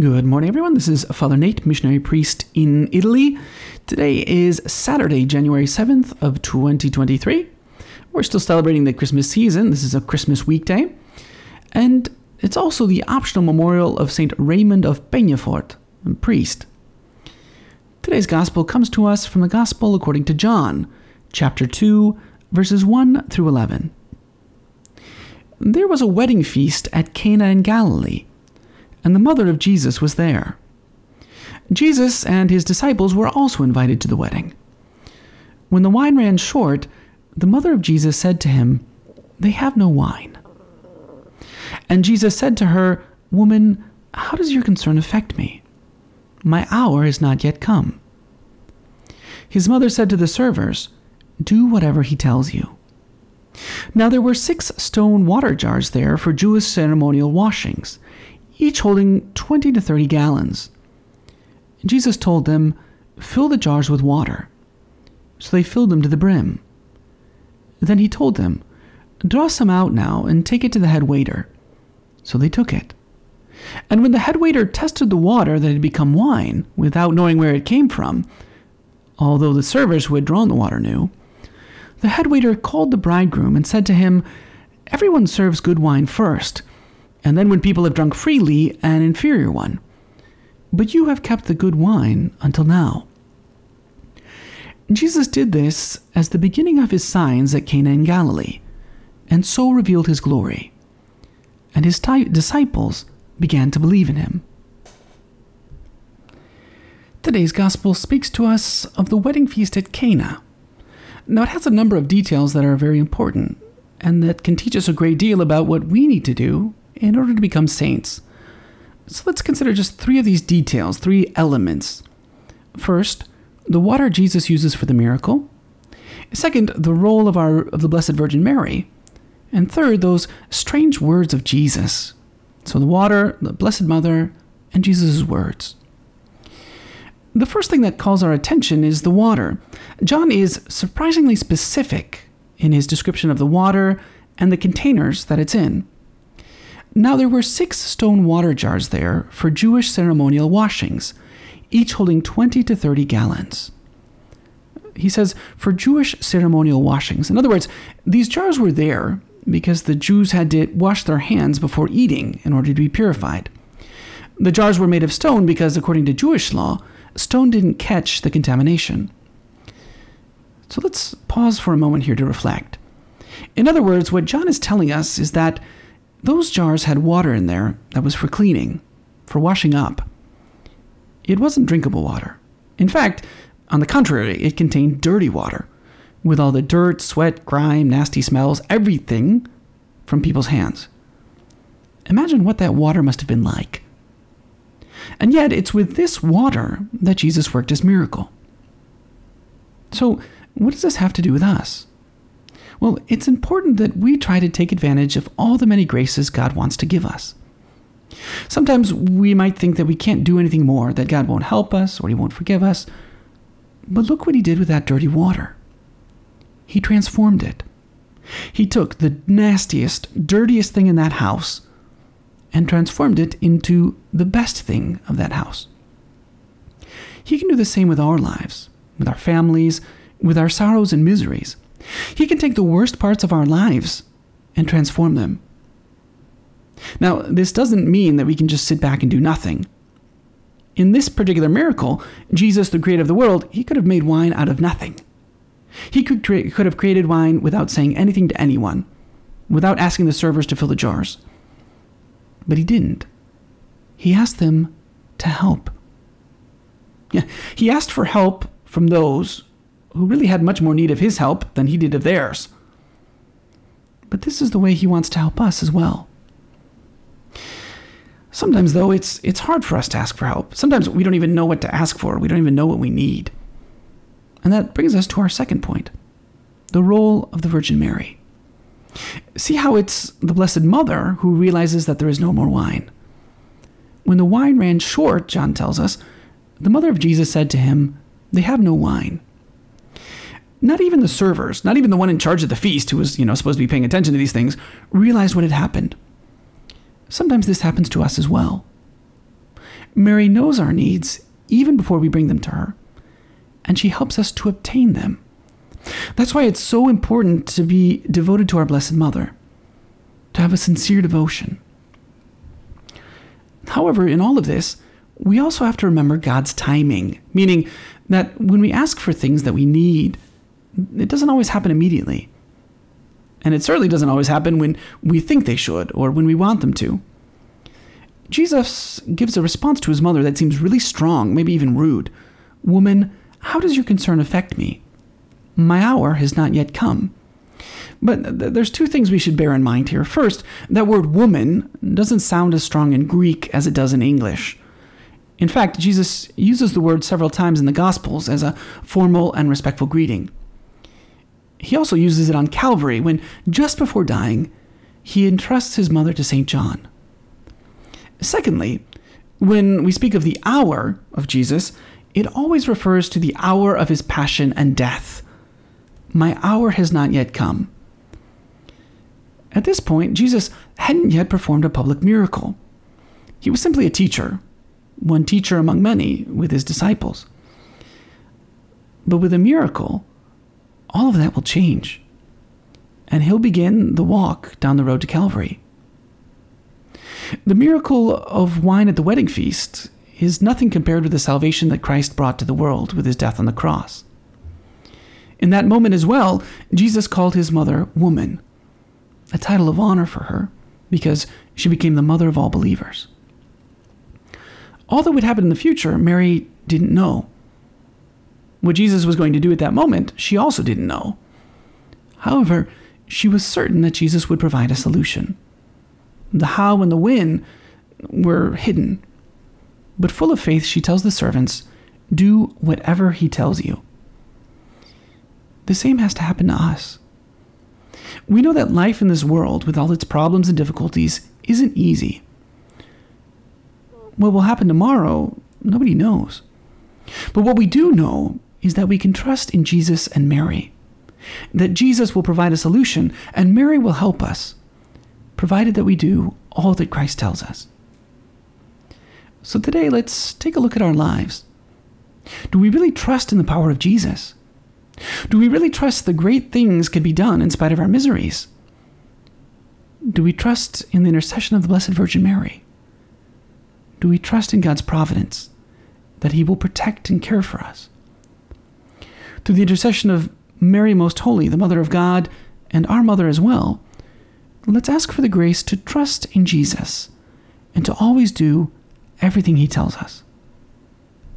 Good morning, everyone. This is Father Nate, missionary priest in Italy. Today is Saturday, January 7th of 2023. We're still celebrating the Christmas season. This is a Christmas weekday. And it's also the optional memorial of St. Raymond of Peñafort, a priest. Today's gospel comes to us from the Gospel according to John, chapter 2, verses 1 through 11. There was a wedding feast at Cana in Galilee and the mother of Jesus was there. Jesus and his disciples were also invited to the wedding. When the wine ran short, the mother of Jesus said to him, They have no wine. And Jesus said to her, Woman, how does your concern affect me? My hour is not yet come. His mother said to the servers, Do whatever he tells you. Now there were six stone water jars there for Jewish ceremonial washings, each holding 20 to 30 gallons. Jesus told them, Fill the jars with water. So they filled them to the brim. Then he told them, Draw some out now and take it to the head waiter. So they took it. And when the head waiter tested the water that had become wine, without knowing where it came from, although the servers who had drawn the water knew, the head waiter called the bridegroom and said to him, Everyone serves good wine first and then when people have drunk freely, an inferior one. But you have kept the good wine until now. Jesus did this as the beginning of his signs at Cana in Galilee, and so revealed his glory. And his disciples began to believe in him. Today's gospel speaks to us of the wedding feast at Cana. Now, it has a number of details that are very important and that can teach us a great deal about what we need to do in order to become saints. So let's consider just three of these details, three elements. First, the water Jesus uses for the miracle. Second, the role of our of the Blessed Virgin Mary. And third, those strange words of Jesus. So the water, the Blessed Mother, and Jesus' words. The first thing that calls our attention is the water. John is surprisingly specific in his description of the water and the containers that it's in. Now there were six stone water jars there for Jewish ceremonial washings, each holding 20 to 30 gallons. He says, for Jewish ceremonial washings. In other words, these jars were there because the Jews had to wash their hands before eating in order to be purified. The jars were made of stone because, according to Jewish law, stone didn't catch the contamination. So let's pause for a moment here to reflect. In other words, what John is telling us is that those jars had water in there that was for cleaning, for washing up. It wasn't drinkable water. In fact, on the contrary, it contained dirty water, with all the dirt, sweat, grime, nasty smells, everything from people's hands. Imagine what that water must have been like. And yet, it's with this water that Jesus worked his miracle. So, what does this have to do with us? Well, it's important that we try to take advantage of all the many graces God wants to give us. Sometimes we might think that we can't do anything more, that God won't help us or He won't forgive us. But look what He did with that dirty water. He transformed it. He took the nastiest, dirtiest thing in that house and transformed it into the best thing of that house. He can do the same with our lives, with our families, with our sorrows and miseries. He can take the worst parts of our lives and transform them. Now, this doesn't mean that we can just sit back and do nothing. In this particular miracle, Jesus, the creator of the world, he could have made wine out of nothing. He could, could have created wine without saying anything to anyone, without asking the servers to fill the jars. But he didn't. He asked them to help. Yeah, he asked for help from those who really had much more need of his help than he did of theirs. But this is the way he wants to help us as well. Sometimes, though, it's, it's hard for us to ask for help. Sometimes we don't even know what to ask for, we don't even know what we need. And that brings us to our second point the role of the Virgin Mary. See how it's the Blessed Mother who realizes that there is no more wine. When the wine ran short, John tells us, the mother of Jesus said to him, They have no wine. Not even the servers, not even the one in charge of the feast who was, you know, supposed to be paying attention to these things, realized what had happened. Sometimes this happens to us as well. Mary knows our needs even before we bring them to her, and she helps us to obtain them. That's why it's so important to be devoted to our Blessed Mother, to have a sincere devotion. However, in all of this, we also have to remember God's timing, meaning that when we ask for things that we need, it doesn't always happen immediately. And it certainly doesn't always happen when we think they should or when we want them to. Jesus gives a response to his mother that seems really strong, maybe even rude. Woman, how does your concern affect me? My hour has not yet come. But th- there's two things we should bear in mind here. First, that word woman doesn't sound as strong in Greek as it does in English. In fact, Jesus uses the word several times in the Gospels as a formal and respectful greeting. He also uses it on Calvary when, just before dying, he entrusts his mother to St. John. Secondly, when we speak of the hour of Jesus, it always refers to the hour of his passion and death. My hour has not yet come. At this point, Jesus hadn't yet performed a public miracle. He was simply a teacher, one teacher among many with his disciples. But with a miracle, all of that will change, and he'll begin the walk down the road to Calvary. The miracle of wine at the wedding feast is nothing compared with the salvation that Christ brought to the world with his death on the cross. In that moment as well, Jesus called his mother woman, a title of honor for her, because she became the mother of all believers. All that would happen in the future, Mary didn't know. What Jesus was going to do at that moment, she also didn't know. However, she was certain that Jesus would provide a solution. The how and the when were hidden. But full of faith, she tells the servants, Do whatever he tells you. The same has to happen to us. We know that life in this world, with all its problems and difficulties, isn't easy. What will happen tomorrow, nobody knows. But what we do know is that we can trust in Jesus and Mary, that Jesus will provide a solution and Mary will help us provided that we do all that Christ tells us. So today, let's take a look at our lives. Do we really trust in the power of Jesus? Do we really trust the great things can be done in spite of our miseries? Do we trust in the intercession of the Blessed Virgin Mary? Do we trust in God's providence that He will protect and care for us? Through the intercession of Mary Most Holy, the Mother of God, and our Mother as well, let's ask for the grace to trust in Jesus and to always do everything he tells us.